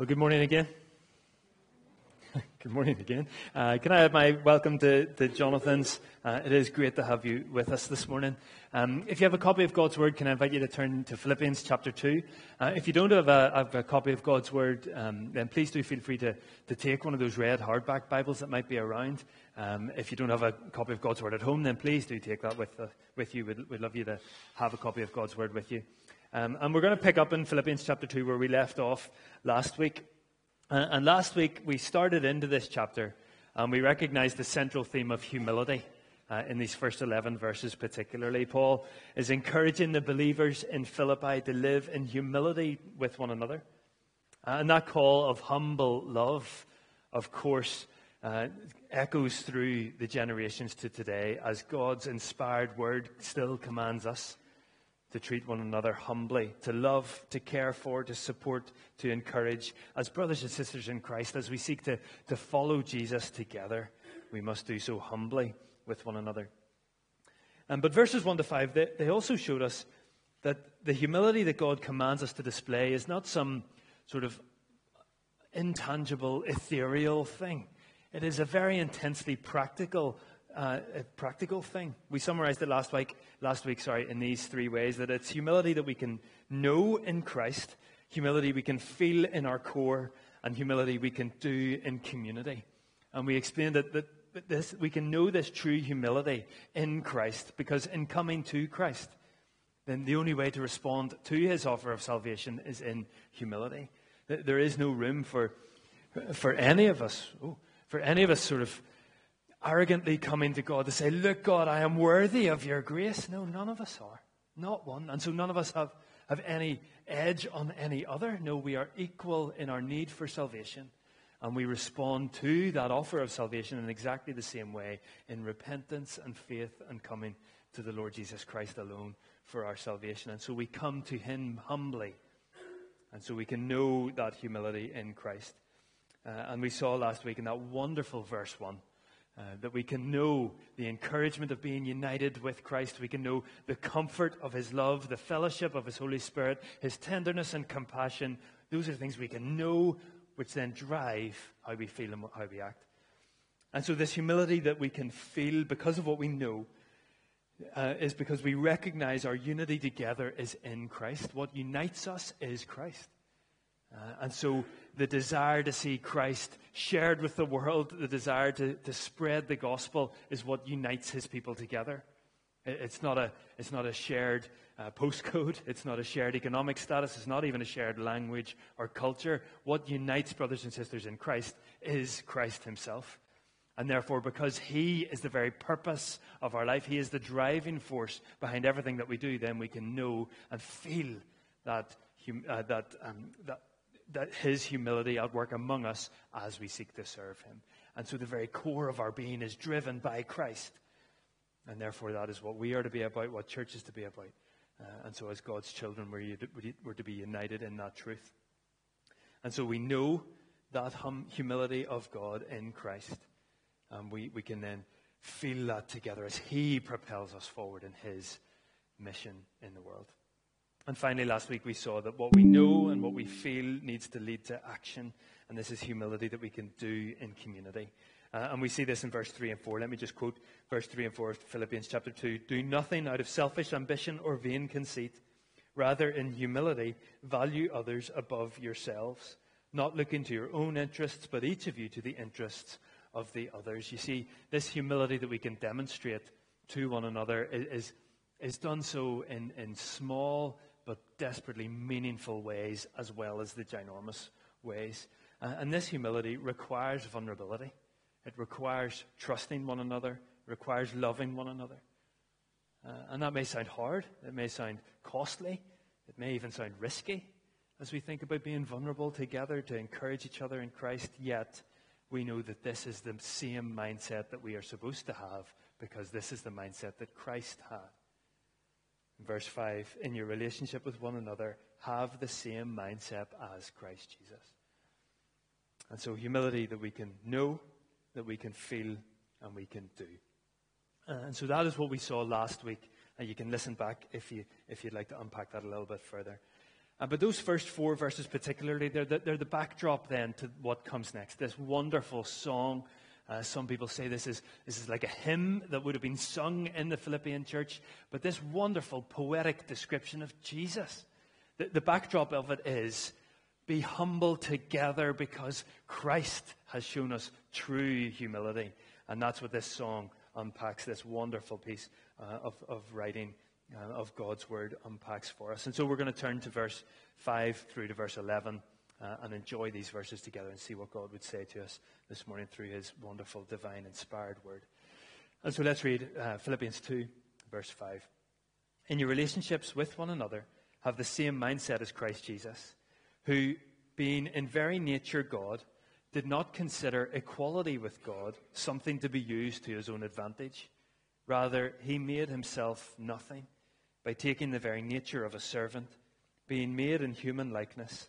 Well, good morning again. good morning again. Uh, can I have my welcome to, to Jonathan's? Uh, it is great to have you with us this morning. Um, if you have a copy of God's Word, can I invite you to turn to Philippians chapter 2? Uh, if you don't have a, have a copy of God's Word, um, then please do feel free to, to take one of those red hardback Bibles that might be around. Um, if you don't have a copy of God's Word at home, then please do take that with, uh, with you. We'd, we'd love you to have a copy of God's Word with you. Um, and we're going to pick up in Philippians chapter 2 where we left off last week. Uh, and last week we started into this chapter and we recognized the central theme of humility. Uh, in these first 11 verses, particularly. Paul is encouraging the believers in Philippi to live in humility with one another. Uh, and that call of humble love, of course, uh, echoes through the generations to today as God's inspired word still commands us to treat one another humbly, to love, to care for, to support, to encourage. As brothers and sisters in Christ, as we seek to, to follow Jesus together, we must do so humbly with one another. Um, but verses 1 to 5, they, they also showed us that the humility that God commands us to display is not some sort of intangible, ethereal thing. It is a very intensely practical uh, a practical thing. We summarized it last week, last week, sorry, in these three ways that it's humility that we can know in Christ, humility we can feel in our core, and humility we can do in community. And we explained that, that, this, we can know this true humility in Christ because in coming to Christ, then the only way to respond to his offer of salvation is in humility. There is no room for, for any of us, oh, for any of us sort of arrogantly coming to God to say, Look, God, I am worthy of your grace. No, none of us are. Not one. And so none of us have, have any edge on any other. No, we are equal in our need for salvation. And we respond to that offer of salvation in exactly the same way in repentance and faith and coming to the Lord Jesus Christ alone for our salvation. And so we come to Him humbly. And so we can know that humility in Christ. Uh, and we saw last week in that wonderful verse 1 uh, that we can know the encouragement of being united with Christ. We can know the comfort of His love, the fellowship of His Holy Spirit, His tenderness and compassion. Those are things we can know, which then drive how we feel and how we act. And so, this humility that we can feel because of what we know uh, is because we recognize our unity together is in Christ. What unites us is Christ. Uh, and so, the desire to see Christ shared with the world, the desire to, to spread the gospel is what unites his people together. It's not a, it's not a shared uh, postcode. It's not a shared economic status. It's not even a shared language or culture. What unites brothers and sisters in Christ is Christ himself. And therefore, because He is the very purpose of our life, He is the driving force behind everything that we do, then we can know and feel that, uh, that, um, that that his humility at work among us as we seek to serve him. And so the very core of our being is driven by Christ. And therefore, that is what we are to be about, what church is to be about. Uh, and so, as God's children, we're, we're, to be united in that truth. And so, we know that hum, humility of God in Christ. And we, we can then feel that together as He propels us forward in His mission in the world. And finally, last week we saw that what we know and what we feel needs to lead to action. And this is humility that we can do in community. Uh, and we see this in verse 3 and 4. Let me just quote verse 3 and 4 of Philippians chapter 2. Do nothing out of selfish ambition or vain conceit. Rather, in humility, value others above yourselves, not looking to your own interests, but each of you to the interests of the others. You see, this humility that we can demonstrate to one another is, is done so in, in small but desperately meaningful ways as well as the ginormous ways. Uh, and this humility requires vulnerability. It requires trusting one another, requires loving one another. Uh, and that may sound hard, it may sound costly, it may even sound risky as we think about being vulnerable together to encourage each other in Christ, yet we know that this is the same mindset that we are supposed to have because this is the mindset that Christ had. Verse 5 In your relationship with one another, have the same mindset as Christ Jesus. And so, humility that we can know, that we can feel, and we can do. And so, that is what we saw last week. And you can listen back if, you, if you'd like to unpack that a little bit further. Uh, but those first four verses, particularly, they're the, they're the backdrop then to what comes next. This wonderful song. Uh, some people say this is, this is like a hymn that would have been sung in the Philippian church, but this wonderful poetic description of Jesus. The, the backdrop of it is be humble together because Christ has shown us true humility. And that's what this song unpacks, this wonderful piece uh, of, of writing uh, of God's word unpacks for us. And so we're going to turn to verse 5 through to verse 11 uh, and enjoy these verses together and see what God would say to us this morning through his wonderful, divine, inspired word. And so let's read uh, Philippians 2, verse 5. In your relationships with one another, have the same mindset as Christ Jesus, who, being in very nature God, did not consider equality with God something to be used to his own advantage. Rather, he made himself nothing by taking the very nature of a servant, being made in human likeness,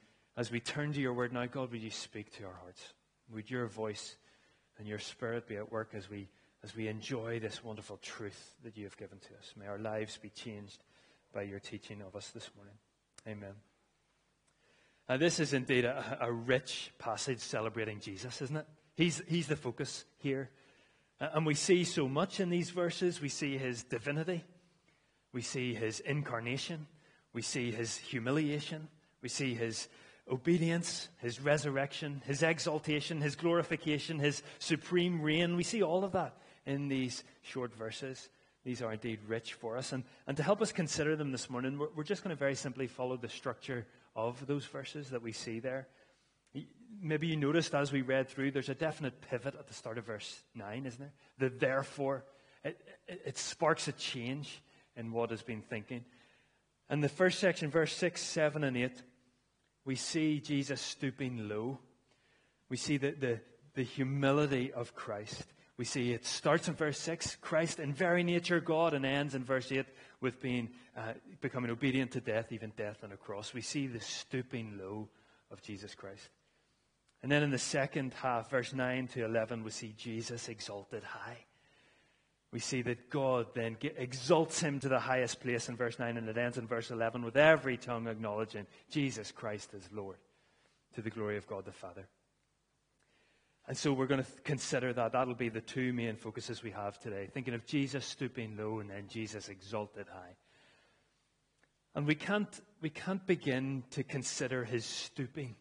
as we turn to your word now, God, would you speak to our hearts? Would your voice and your spirit be at work as we, as we enjoy this wonderful truth that you have given to us? May our lives be changed by your teaching of us this morning. Amen. Now, this is indeed a, a rich passage celebrating Jesus, isn't it? He's, he's the focus here. And we see so much in these verses. We see his divinity. We see his incarnation. We see his humiliation. We see his obedience, his resurrection, his exaltation, his glorification, his supreme reign. We see all of that in these short verses. These are indeed rich for us. And, and to help us consider them this morning, we're, we're just going to very simply follow the structure of those verses that we see there. Maybe you noticed as we read through, there's a definite pivot at the start of verse 9, isn't there? The therefore. It, it, it sparks a change in what has been thinking. And the first section, verse 6, 7, and 8, we see Jesus stooping low. We see the, the, the humility of Christ. We see it starts in verse 6, Christ in very nature God, and ends in verse 8 with being, uh, becoming obedient to death, even death on a cross. We see the stooping low of Jesus Christ. And then in the second half, verse 9 to 11, we see Jesus exalted high we see that God then exalts him to the highest place in verse 9, and it ends in verse 11 with every tongue acknowledging Jesus Christ as Lord to the glory of God the Father. And so we're going to consider that. That'll be the two main focuses we have today thinking of Jesus stooping low and then Jesus exalted high. And we can't, we can't begin to consider his stooping,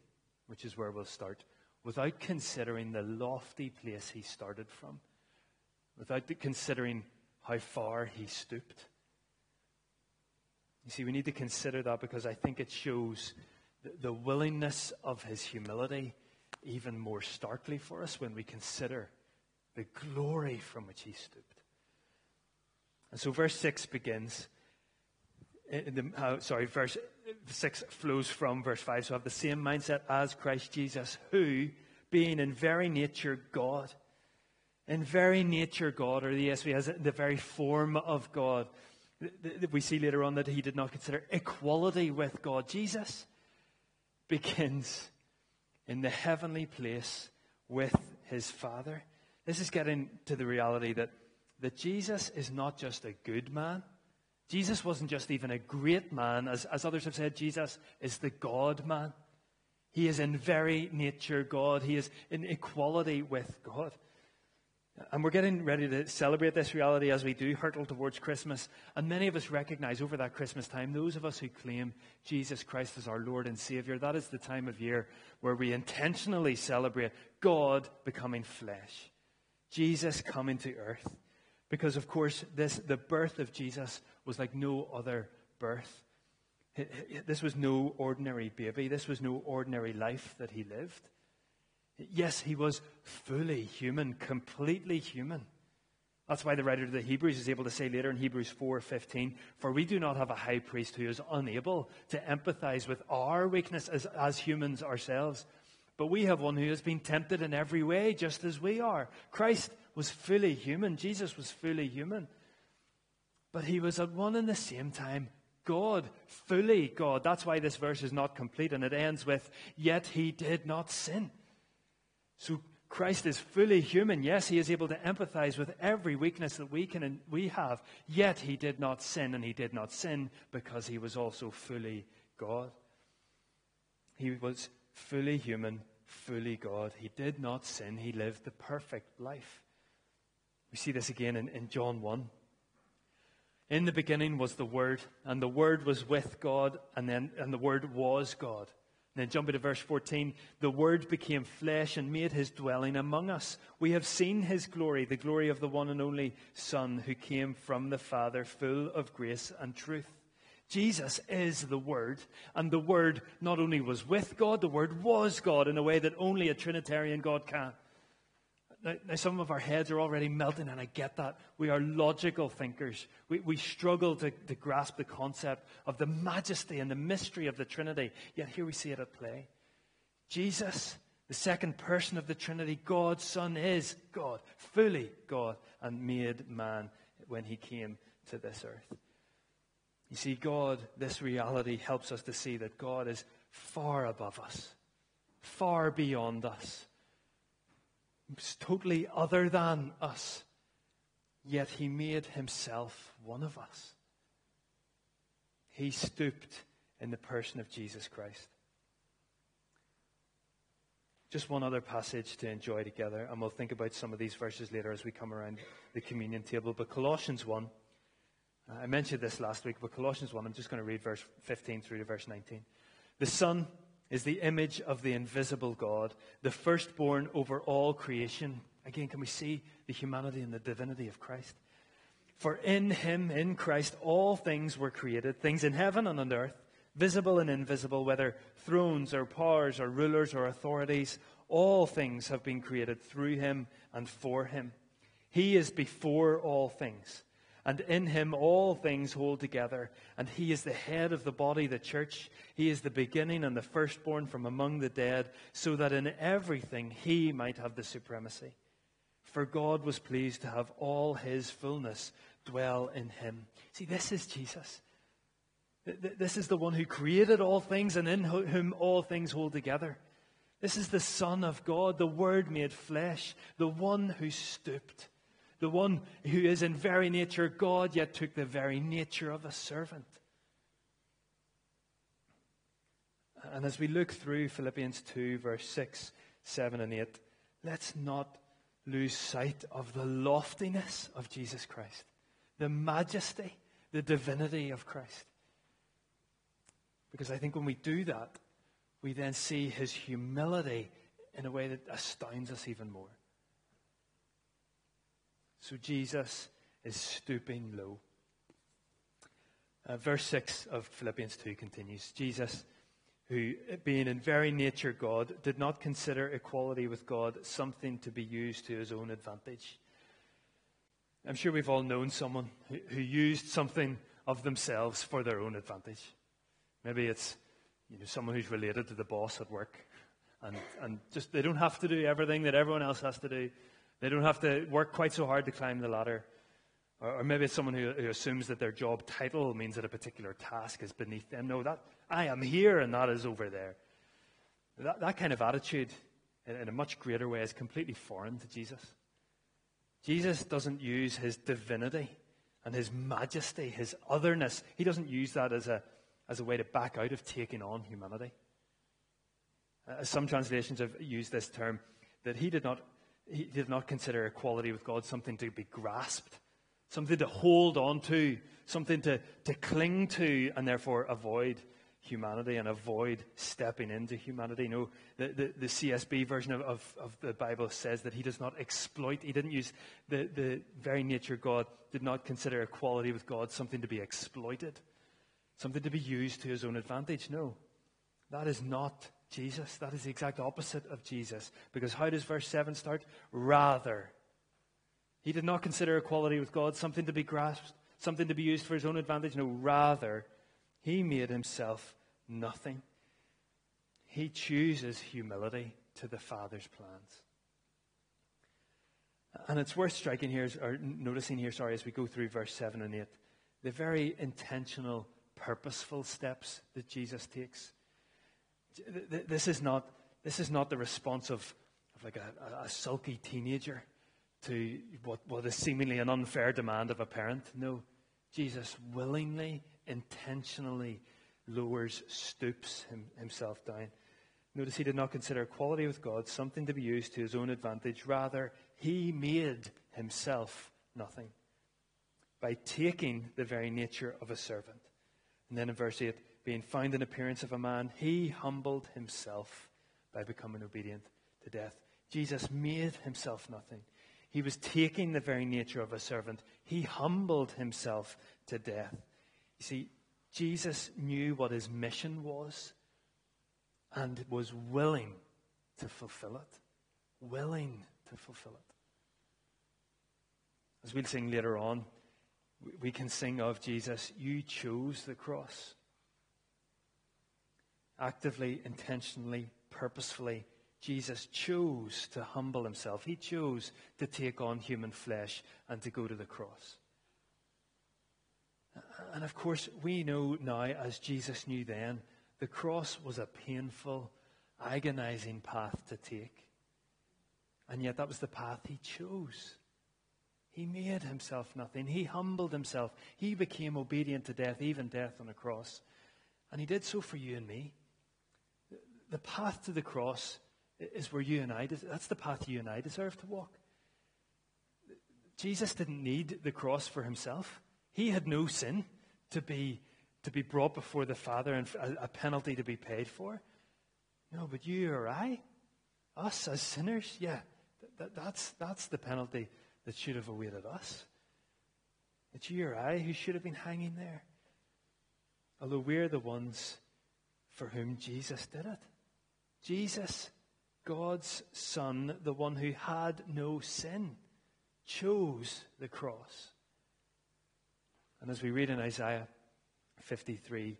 which is where we'll start, without considering the lofty place he started from without considering how far he stooped. You see, we need to consider that because I think it shows the willingness of his humility even more starkly for us when we consider the glory from which he stooped. And so verse 6 begins. The, uh, sorry, verse 6 flows from verse 5. So have the same mindset as Christ Jesus, who, being in very nature God, in very nature God, or the ESV has it, the very form of God. We see later on that he did not consider equality with God. Jesus begins in the heavenly place with his Father. This is getting to the reality that, that Jesus is not just a good man. Jesus wasn't just even a great man. As, as others have said, Jesus is the God man. He is in very nature God. He is in equality with God. And we're getting ready to celebrate this reality as we do hurtle towards Christmas. And many of us recognize over that Christmas time, those of us who claim Jesus Christ as our Lord and Savior, that is the time of year where we intentionally celebrate God becoming flesh, Jesus coming to earth. Because, of course, this, the birth of Jesus was like no other birth. This was no ordinary baby. This was no ordinary life that he lived. Yes, he was fully human, completely human, That's why the writer of the Hebrews is able to say later in Hebrews 4:15, "For we do not have a high priest who is unable to empathize with our weakness as, as humans ourselves, but we have one who has been tempted in every way, just as we are." Christ was fully human. Jesus was fully human. But he was at one and the same time God, fully God. That's why this verse is not complete and it ends with, yet he did not sin. So Christ is fully human. Yes, he is able to empathize with every weakness that we can we have. Yet he did not sin, and he did not sin because he was also fully God. He was fully human, fully God. He did not sin. He lived the perfect life. We see this again in, in John 1. In the beginning was the Word, and the Word was with God, and then and the Word was God. Then jumping to verse 14, the Word became flesh and made his dwelling among us. We have seen his glory, the glory of the one and only Son who came from the Father, full of grace and truth. Jesus is the Word, and the Word not only was with God, the Word was God in a way that only a Trinitarian God can. Now, now, some of our heads are already melting, and I get that. We are logical thinkers. We, we struggle to, to grasp the concept of the majesty and the mystery of the Trinity. Yet here we see it at play. Jesus, the second person of the Trinity, God's Son, is God, fully God, and made man when he came to this earth. You see, God, this reality helps us to see that God is far above us, far beyond us was totally other than us, yet he made himself one of us. He stooped in the person of Jesus Christ. Just one other passage to enjoy together, and we'll think about some of these verses later as we come around the communion table. But Colossians 1, I mentioned this last week, but Colossians 1, I'm just going to read verse 15 through to verse 19. The Son is the image of the invisible God, the firstborn over all creation. Again, can we see the humanity and the divinity of Christ? For in him, in Christ, all things were created, things in heaven and on earth, visible and invisible, whether thrones or powers or rulers or authorities, all things have been created through him and for him. He is before all things and in him all things hold together. And he is the head of the body, the church. He is the beginning and the firstborn from among the dead, so that in everything he might have the supremacy. For God was pleased to have all his fullness dwell in him. See, this is Jesus. This is the one who created all things and in whom all things hold together. This is the Son of God, the Word made flesh, the one who stooped the one who is in very nature God, yet took the very nature of a servant. And as we look through Philippians 2, verse 6, 7, and 8, let's not lose sight of the loftiness of Jesus Christ, the majesty, the divinity of Christ. Because I think when we do that, we then see his humility in a way that astounds us even more. So Jesus is stooping low. Uh, verse 6 of Philippians 2 continues Jesus, who, being in very nature God, did not consider equality with God something to be used to his own advantage. I'm sure we've all known someone who, who used something of themselves for their own advantage. Maybe it's you know, someone who's related to the boss at work, and, and just they don't have to do everything that everyone else has to do. They don't have to work quite so hard to climb the ladder. Or, or maybe it's someone who, who, assumes that their job title means that a particular task is beneath them. No, that I am here and that is over there. That, that kind of attitude, in, in a much greater way, is completely foreign to Jesus. Jesus doesn't use his divinity and his majesty, his otherness. He doesn't use that as a, as a way to back out of taking on humanity. Uh, some translations have used this term that he did not he did not consider equality with God something to be grasped, something to hold on to, something to, to cling to, and therefore avoid humanity and avoid stepping into humanity. No, the, the, the CSB version of, of, of, the Bible says that he does not exploit. He didn't use the, the very nature God, did not consider equality with God something to be exploited, something to be used to his own advantage. No, that is not Jesus. That is the exact opposite of Jesus. Because how does verse 7 start? Rather. He did not consider equality with God something to be grasped, something to be used for his own advantage. No, rather, he made himself nothing. He chooses humility to the Father's plans. And it's worth striking here, or noticing here, sorry, as we go through verse 7 and 8, the very intentional, purposeful steps that Jesus takes. This is not, this is not the response of, of like a, a sulky teenager to what, what is seemingly an unfair demand of a parent. No, Jesus willingly, intentionally lowers, stoops him, himself down. Notice he did not consider equality with God something to be used to his own advantage. Rather, he made himself nothing by taking the very nature of a servant. And then in verse 8, being found in appearance of a man, he humbled himself by becoming obedient to death. Jesus made himself nothing. He was taking the very nature of a servant. He humbled himself to death. You see, Jesus knew what his mission was and was willing to fulfill it. Willing to fulfill it. As we'll sing later on, we can sing of Jesus, you chose the cross. Actively, intentionally, purposefully, Jesus chose to humble himself. He chose to take on human flesh and to go to the cross. And of course, we know now, as Jesus knew then, the cross was a painful, agonizing path to take. And yet, that was the path he chose. He made himself nothing. He humbled himself. He became obedient to death, even death on a cross. And he did so for you and me. The path to the cross is where you and I, that's the path you and I deserve to walk. Jesus didn't need the cross for himself. He had no sin to be, to be brought before the Father and a, penalty to be paid for. No, but you or I, us as sinners, yeah, that, that's, that's the penalty that should have awaited us. It's you or I who should have been hanging there. Although we're the ones for whom Jesus did it. Jesus God's Son, the one who had no sin, chose the cross. And as we read in Isaiah 53,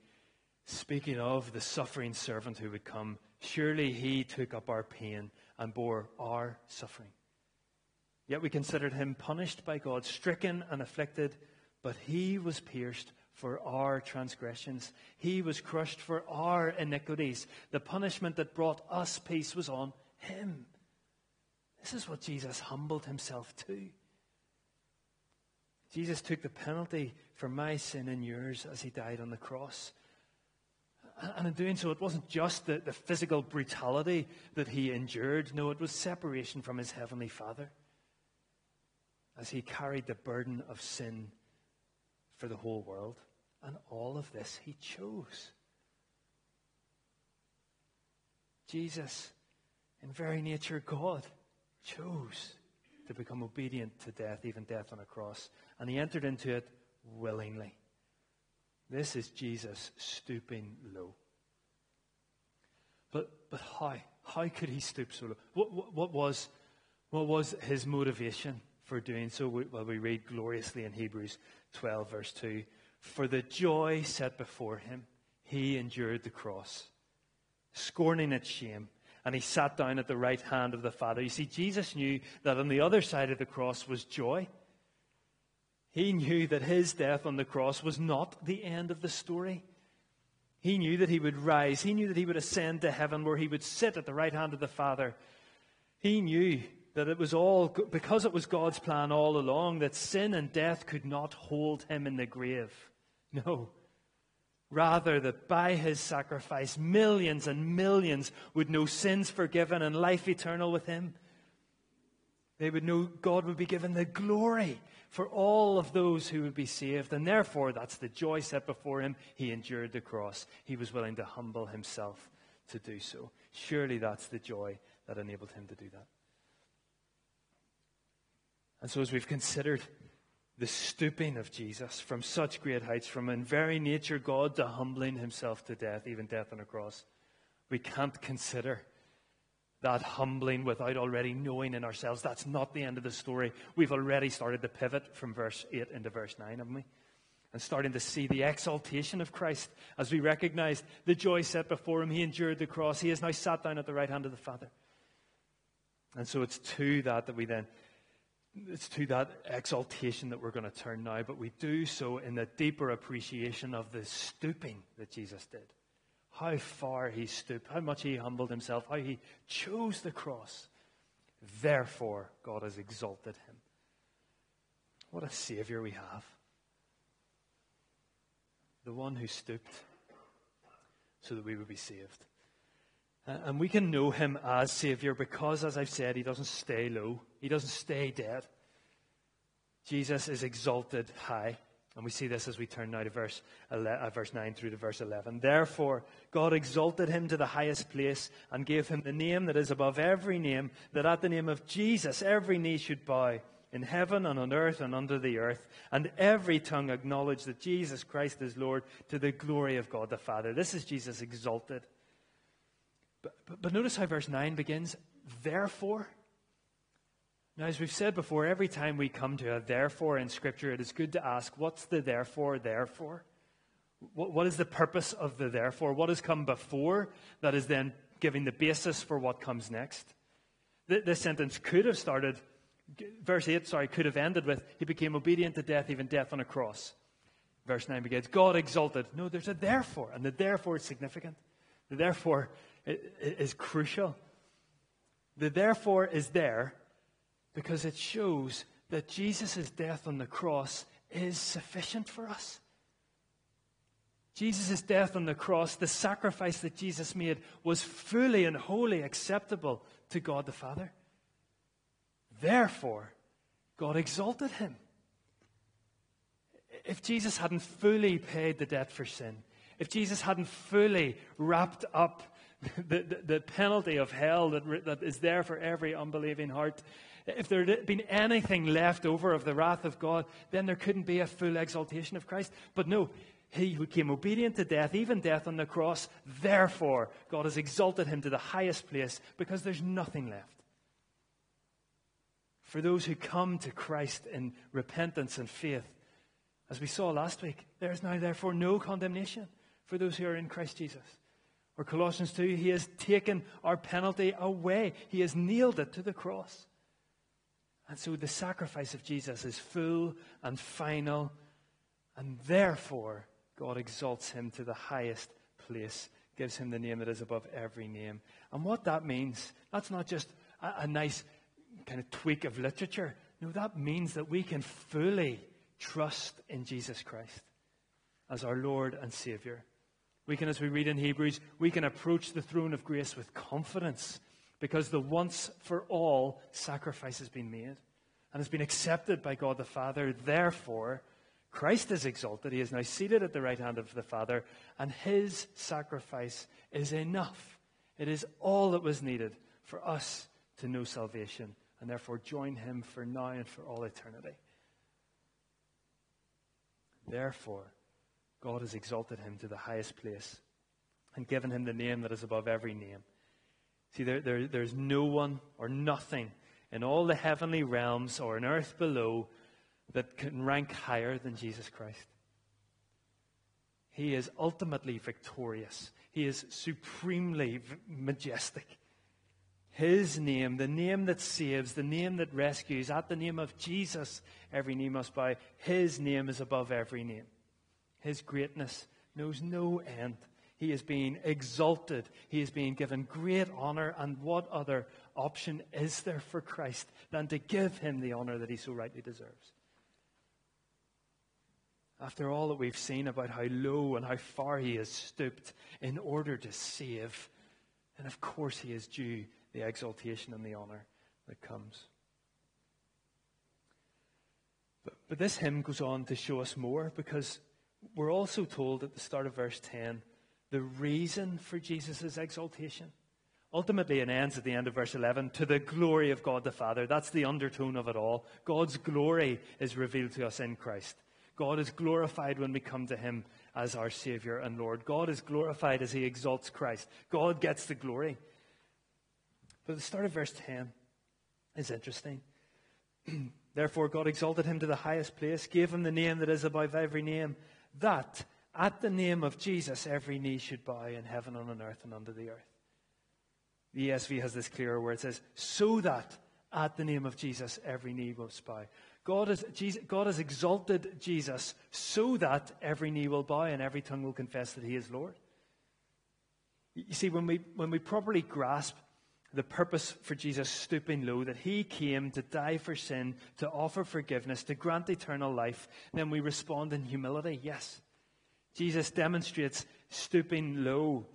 speaking of the suffering servant who would come, surely he took up our pain and bore our suffering. Yet we considered him punished by God, stricken and afflicted, but he was pierced for our transgressions. He was crushed for our iniquities. The punishment that brought us peace was on him. This is what Jesus humbled himself to. Jesus took the penalty for my sin and yours as he died on the cross. And in doing so, it wasn't just the, the physical brutality that he endured. No, it was separation from his heavenly Father as he carried the burden of sin for the whole world. And all of this he chose. Jesus, in very nature, God, chose to become obedient to death, even death on a cross. And he entered into it willingly. This is Jesus stooping low. But, but how? How could he stoop so low? What, what, what was, what was his motivation for doing so? Well, we read gloriously in Hebrews 12, verse 2 for the joy set before him, he endured the cross, scorning its shame, and he sat down at the right hand of the Father. You see, Jesus knew that on the other side of the cross was joy. He knew that his death on the cross was not the end of the story. He knew that he would rise. He knew that he would ascend to heaven where he would sit at the right hand of the Father. He knew that it was all, because it was God's plan all along, that sin and death could not hold him in the grave. No. Rather, that by his sacrifice, millions and millions would know sins forgiven and life eternal with him. They would know God would be given the glory for all of those who would be saved. And therefore, that's the joy set before him. He endured the cross. He was willing to humble himself to do so. Surely that's the joy that enabled him to do that. And so, as we've considered the stooping of Jesus from such great heights, from in very nature God to humbling himself to death, even death on a cross, we can't consider that humbling without already knowing in ourselves. That's not the end of the story. We've already started to pivot from verse 8 into verse 9, haven't we? And starting to see the exaltation of Christ as we recognize the joy set before him. He endured the cross. He has now sat down at the right hand of the Father. And so it's to that that we then, it's to that exaltation that we're going to turn now, but we do so in the deeper appreciation of the stooping that Jesus did how far he stooped, how much he humbled himself, how he chose the cross. Therefore, God has exalted him. What a Savior we have. The one who stooped so that we would be saved. And we can know him as Savior because, as I've said, he doesn't stay low, he doesn't stay dead. Jesus is exalted high. And we see this as we turn now to verse, 11, uh, verse 9 through to verse 11. Therefore, God exalted him to the highest place and gave him the name that is above every name, that at the name of Jesus every knee should bow in heaven and on earth and under the earth, and every tongue acknowledge that Jesus Christ is Lord to the glory of God the Father. This is Jesus exalted. But, but, but notice how verse 9 begins. Therefore, now, as we've said before, every time we come to a therefore in Scripture, it is good to ask, what's the therefore therefore? What, what is the purpose of the therefore? What has come before that is then giving the basis for what comes next? This sentence could have started, verse 8, sorry, could have ended with, He became obedient to death, even death on a cross. Verse 9 begins, God exalted. No, there's a therefore, and the therefore is significant. The therefore is crucial. The therefore is there because it shows that Jesus' death on the cross is sufficient for us. Jesus' death on the cross, the sacrifice that Jesus made, was fully and wholly acceptable to God the Father. Therefore, God exalted him. If Jesus hadn't fully paid the debt for sin, if Jesus hadn't fully wrapped up the, the, penalty of hell that, that is there for every unbelieving heart, if there had been anything left over of the wrath of God, then there couldn't be a full exaltation of Christ. But no, he who came obedient to death, even death on the cross, therefore God has exalted him to the highest place because there's nothing left. For those who come to Christ in repentance and faith, as we saw last week, there is now therefore no condemnation for those who are in Christ Jesus. Or Colossians 2, he has taken our penalty away. He has nailed it to the cross. And so the sacrifice of Jesus is full and final, and therefore God exalts him to the highest place, gives him the name that is above every name. And what that means, that's not just a, a nice kind of tweak of literature. No, that means that we can fully trust in Jesus Christ as our Lord and Savior. We can, as we read in Hebrews, we can approach the throne of grace with confidence because the once for all sacrifice has been made and has been accepted by God the Father. Therefore, Christ is exalted. He is now seated at the right hand of the Father, and his sacrifice is enough. It is all that was needed for us to know salvation, and therefore join him for now and for all eternity. Therefore, God has exalted him to the highest place and given him the name that is above every name See, there, there, there's no one or nothing in all the heavenly realms or in earth below that can rank higher than Jesus Christ. He is ultimately victorious. He is supremely majestic. His name, the name that saves, the name that rescues, at the name of Jesus, every knee must bow. His name is above every name. His greatness knows no end. He is being exalted. He is being given great honor. And what other option is there for Christ than to give him the honor that he so rightly deserves? After all that we've seen about how low and how far he has stooped in order to save, and of course he is due the exaltation and the honor that comes. But, but this hymn goes on to show us more because we're also told at the start of verse 10 the reason for Jesus' exaltation. Ultimately, it ends at the end of verse 11 to the glory of God the Father. That's the undertone of it all. God's glory is revealed to us in Christ. God is glorified when we come to Him as our Savior and Lord. God is glorified as He exalts Christ. God gets the glory. But the start of verse 10 is interesting. Therefore, God exalted him to the highest place, gave him the name that is above every name, that at the name of Jesus every knee should bow in heaven and on earth and under the earth. The ESV has this clearer where it says, so that at the name of Jesus every knee will bow. God has, Jesus, God has exalted Jesus so that every knee will bow and every tongue will confess that he is Lord. You see, when we, when we properly grasp the purpose for Jesus stooping low, that he came to die for sin, to offer forgiveness, to grant eternal life, then we respond in humility. Yes. Jesus demonstrates stooping low,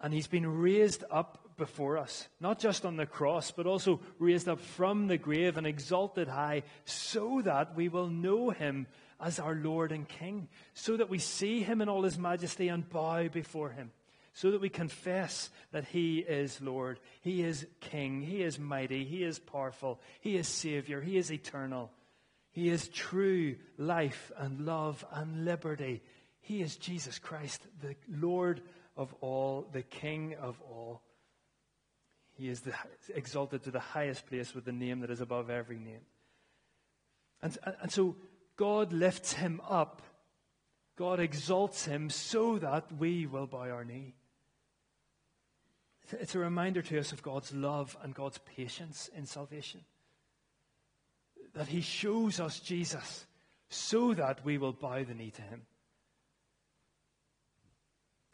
and he's been raised up before us, not just on the cross, but also raised up from the grave and exalted high, so that we will know him as our Lord and King, so that we see him in all his majesty and bow before him so that we confess that He is Lord, He is King, He is mighty, He is powerful, He is Savior, He is eternal, He is true life and love and liberty. He is Jesus Christ, the Lord of all, the King of all. He is the, exalted to the highest place with the name that is above every name. And, and so God lifts him up. God exalts him so that we will bow our knee. It's a reminder to us of God's love and God's patience in salvation. That He shows us Jesus so that we will bow the knee to Him.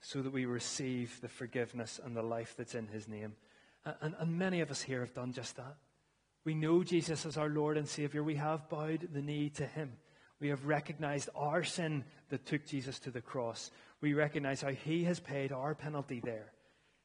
So that we receive the forgiveness and the life that's in His name. And, and many of us here have done just that. We know Jesus as our Lord and Savior. We have bowed the knee to Him. We have recognized our sin that took Jesus to the cross. We recognize how He has paid our penalty there.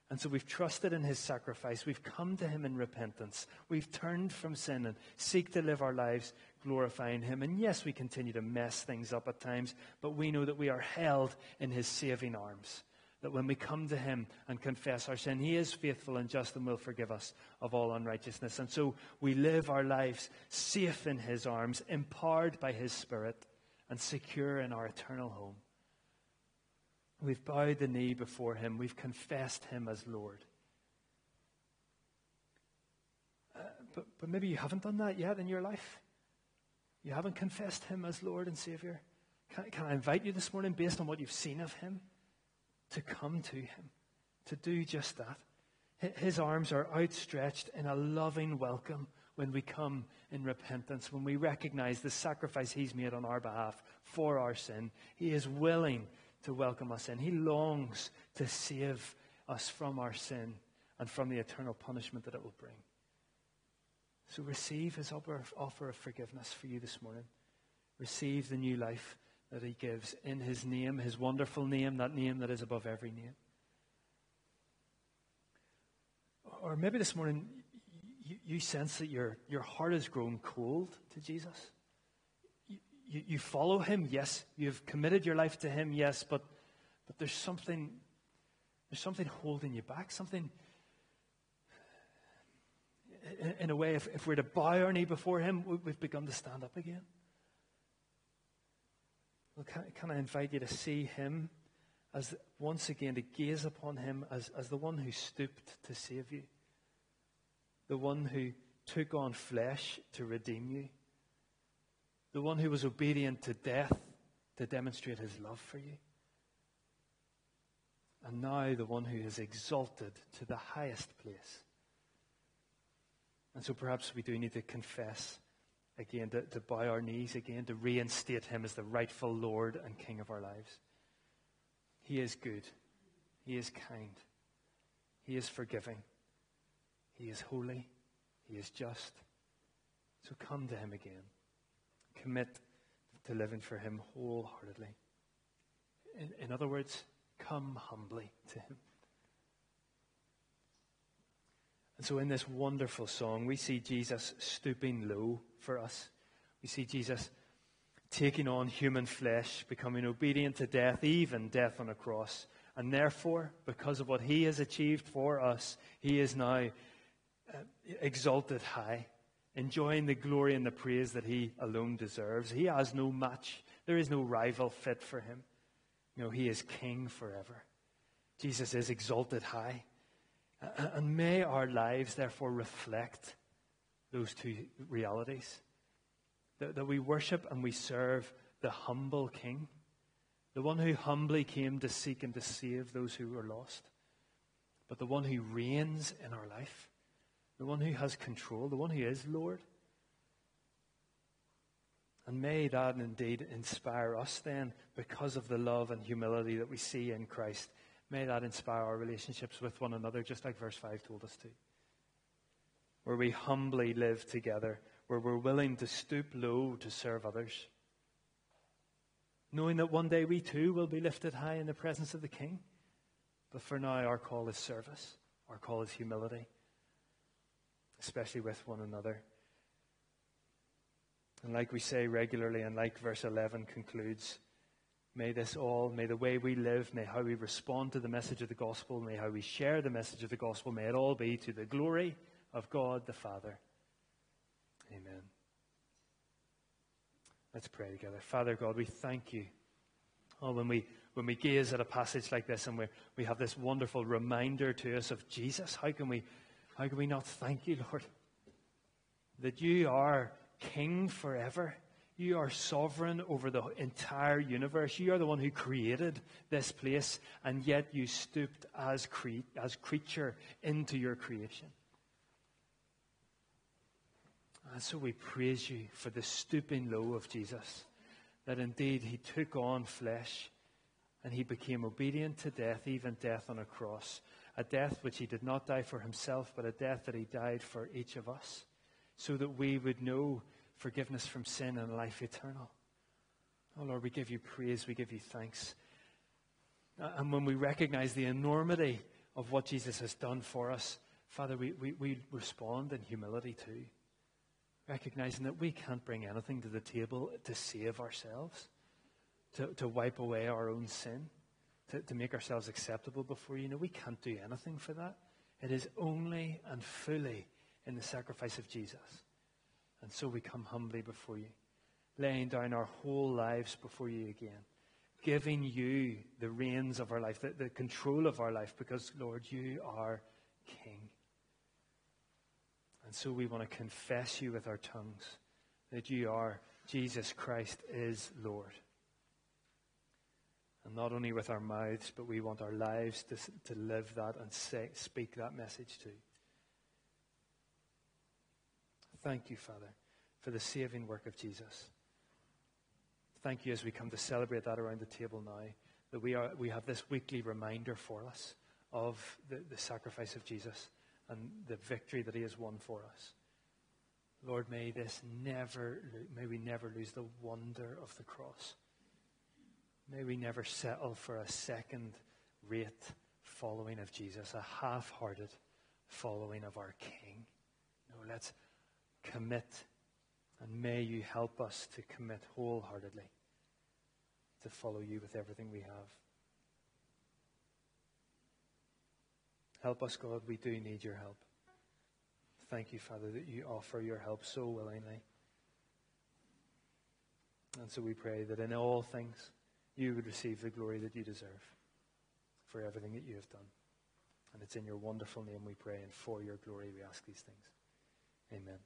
And so we've trusted in his sacrifice. We've come to him in repentance. We've turned from sin and seek to live our lives glorifying him. And yes, we continue to mess things up at times, but we know that we are held in his saving arms. That when we come to him and confess our sin, he is faithful and just and will forgive us of all unrighteousness. And so we live our lives safe in his arms, empowered by his spirit, and secure in our eternal home. We've bowed the knee before him. We've confessed him as Lord. Uh, but, but maybe you haven't done that yet in your life. You haven't confessed him as Lord and Savior. Can, can I invite you this morning, based on what you've seen of him, to come to him, to do just that? His arms are outstretched in a loving welcome when we come in repentance, when we recognize the sacrifice He's made on our behalf for our sin. He is willing to welcome us in. He longs to save us from our sin and from the eternal punishment that it will bring. So receive his offer of forgiveness for you this morning. Receive the new life that he gives in his name, his wonderful name, that name that is above every name. Or maybe this morning you, you sense that your, your heart has grown cold to Jesus you, you follow him, yes. You've committed your life to him, yes. But, but there's something, there's something holding you back. Something, in, in a way, if, if we're to bow our knee before him, we've begun to stand up again. Well, can, can I invite you to see him as once again to gaze upon him as, as the one who stooped to save you, the one who took on flesh to redeem you the one who was obedient to death to demonstrate his love for you. And now the one who is exalted to the highest place. And so perhaps we do need to confess again, to, to bow our knees again, to reinstate him as the rightful Lord and King of our lives. He is good. He is kind. He is forgiving. He is holy. He is just. So come to him again commit to living for Him wholeheartedly. In, in other words, come humbly to Him. And so, in this wonderful song, we see Jesus stooping low for us. We see Jesus taking on human flesh, becoming obedient to death, even death on a cross. And therefore, because of what he has achieved for us, he is now uh, exalted high enjoying the glory and the praise that he alone deserves. He has no match. There is no rival fit for him. No, he is king forever. Jesus is exalted high. And may our lives, therefore, reflect those two realities that, that we worship and we serve the humble King, the one who humbly came to seek and to save those who were lost, but the one who reigns in our life, the one who has control, the one who is Lord. And may that indeed inspire us then, because of the love and humility that we see in Christ. May that inspire our relationships with one another, just like verse 5 told us to. Where we humbly live together, where we're willing to stoop low to serve others. Knowing that one day we too will be lifted high in the presence of the King. But for now, our call is service, our call is humility, especially with one another. And like we say regularly, and like verse 11 concludes, may this all, may the way we live, may how we respond to the message of the gospel, may how we share the message of the gospel, may it all be to the glory of God the Father. Amen. Let's pray together. Father God, we thank you. Oh, when we, when we gaze at a passage like this and we, we have this wonderful reminder to us of Jesus, how can we, how can we not thank you, Lord? That you are king forever. You are sovereign over the entire universe. You are the one who created this place, and yet you stooped as, cre- as creature into your creation. And so we praise you for the stooping low of Jesus, that indeed he took on flesh and he became obedient to death, even death on a cross. A death which he did not die for himself, but a death that he died for each of us so that we would know forgiveness from sin and life eternal. Oh Lord, we give you praise, we give you thanks. Uh, and when we recognize the enormity of what Jesus has done for us, Father, we, we, we respond in humility too, recognizing that we can't bring anything to the table to save ourselves, to, to wipe away our own sin, to, to make ourselves acceptable before you. No, we can't do anything for that. It is only and fully in the sacrifice of Jesus. And so we come humbly before you, laying down our whole lives before you again, giving you the reins of our life, the, the control of our life, because, Lord, you are King. And so we want to confess you with our tongues that you are, Jesus Christ is Lord. And not only with our mouths, but we want our lives to, to live that and say, speak that message too. Thank you, Father, for the saving work of Jesus. Thank you as we come to celebrate that around the table now, that we, are, we have this weekly reminder for us of the, the sacrifice of Jesus and the victory that he has won for us. Lord, may this never, may we never lose the wonder of the cross. May we never settle for a second rate following of Jesus, a half hearted following of our King. No, let's commit. And may you help us to commit wholeheartedly to follow you with everything we have. Help us, God. We do need your help. Thank you, Father, that you offer your help so willingly. And so we pray that in all things you would receive the glory that you deserve for everything that you have done. And it's in your wonderful name we pray, and for your glory we ask these things. Amen.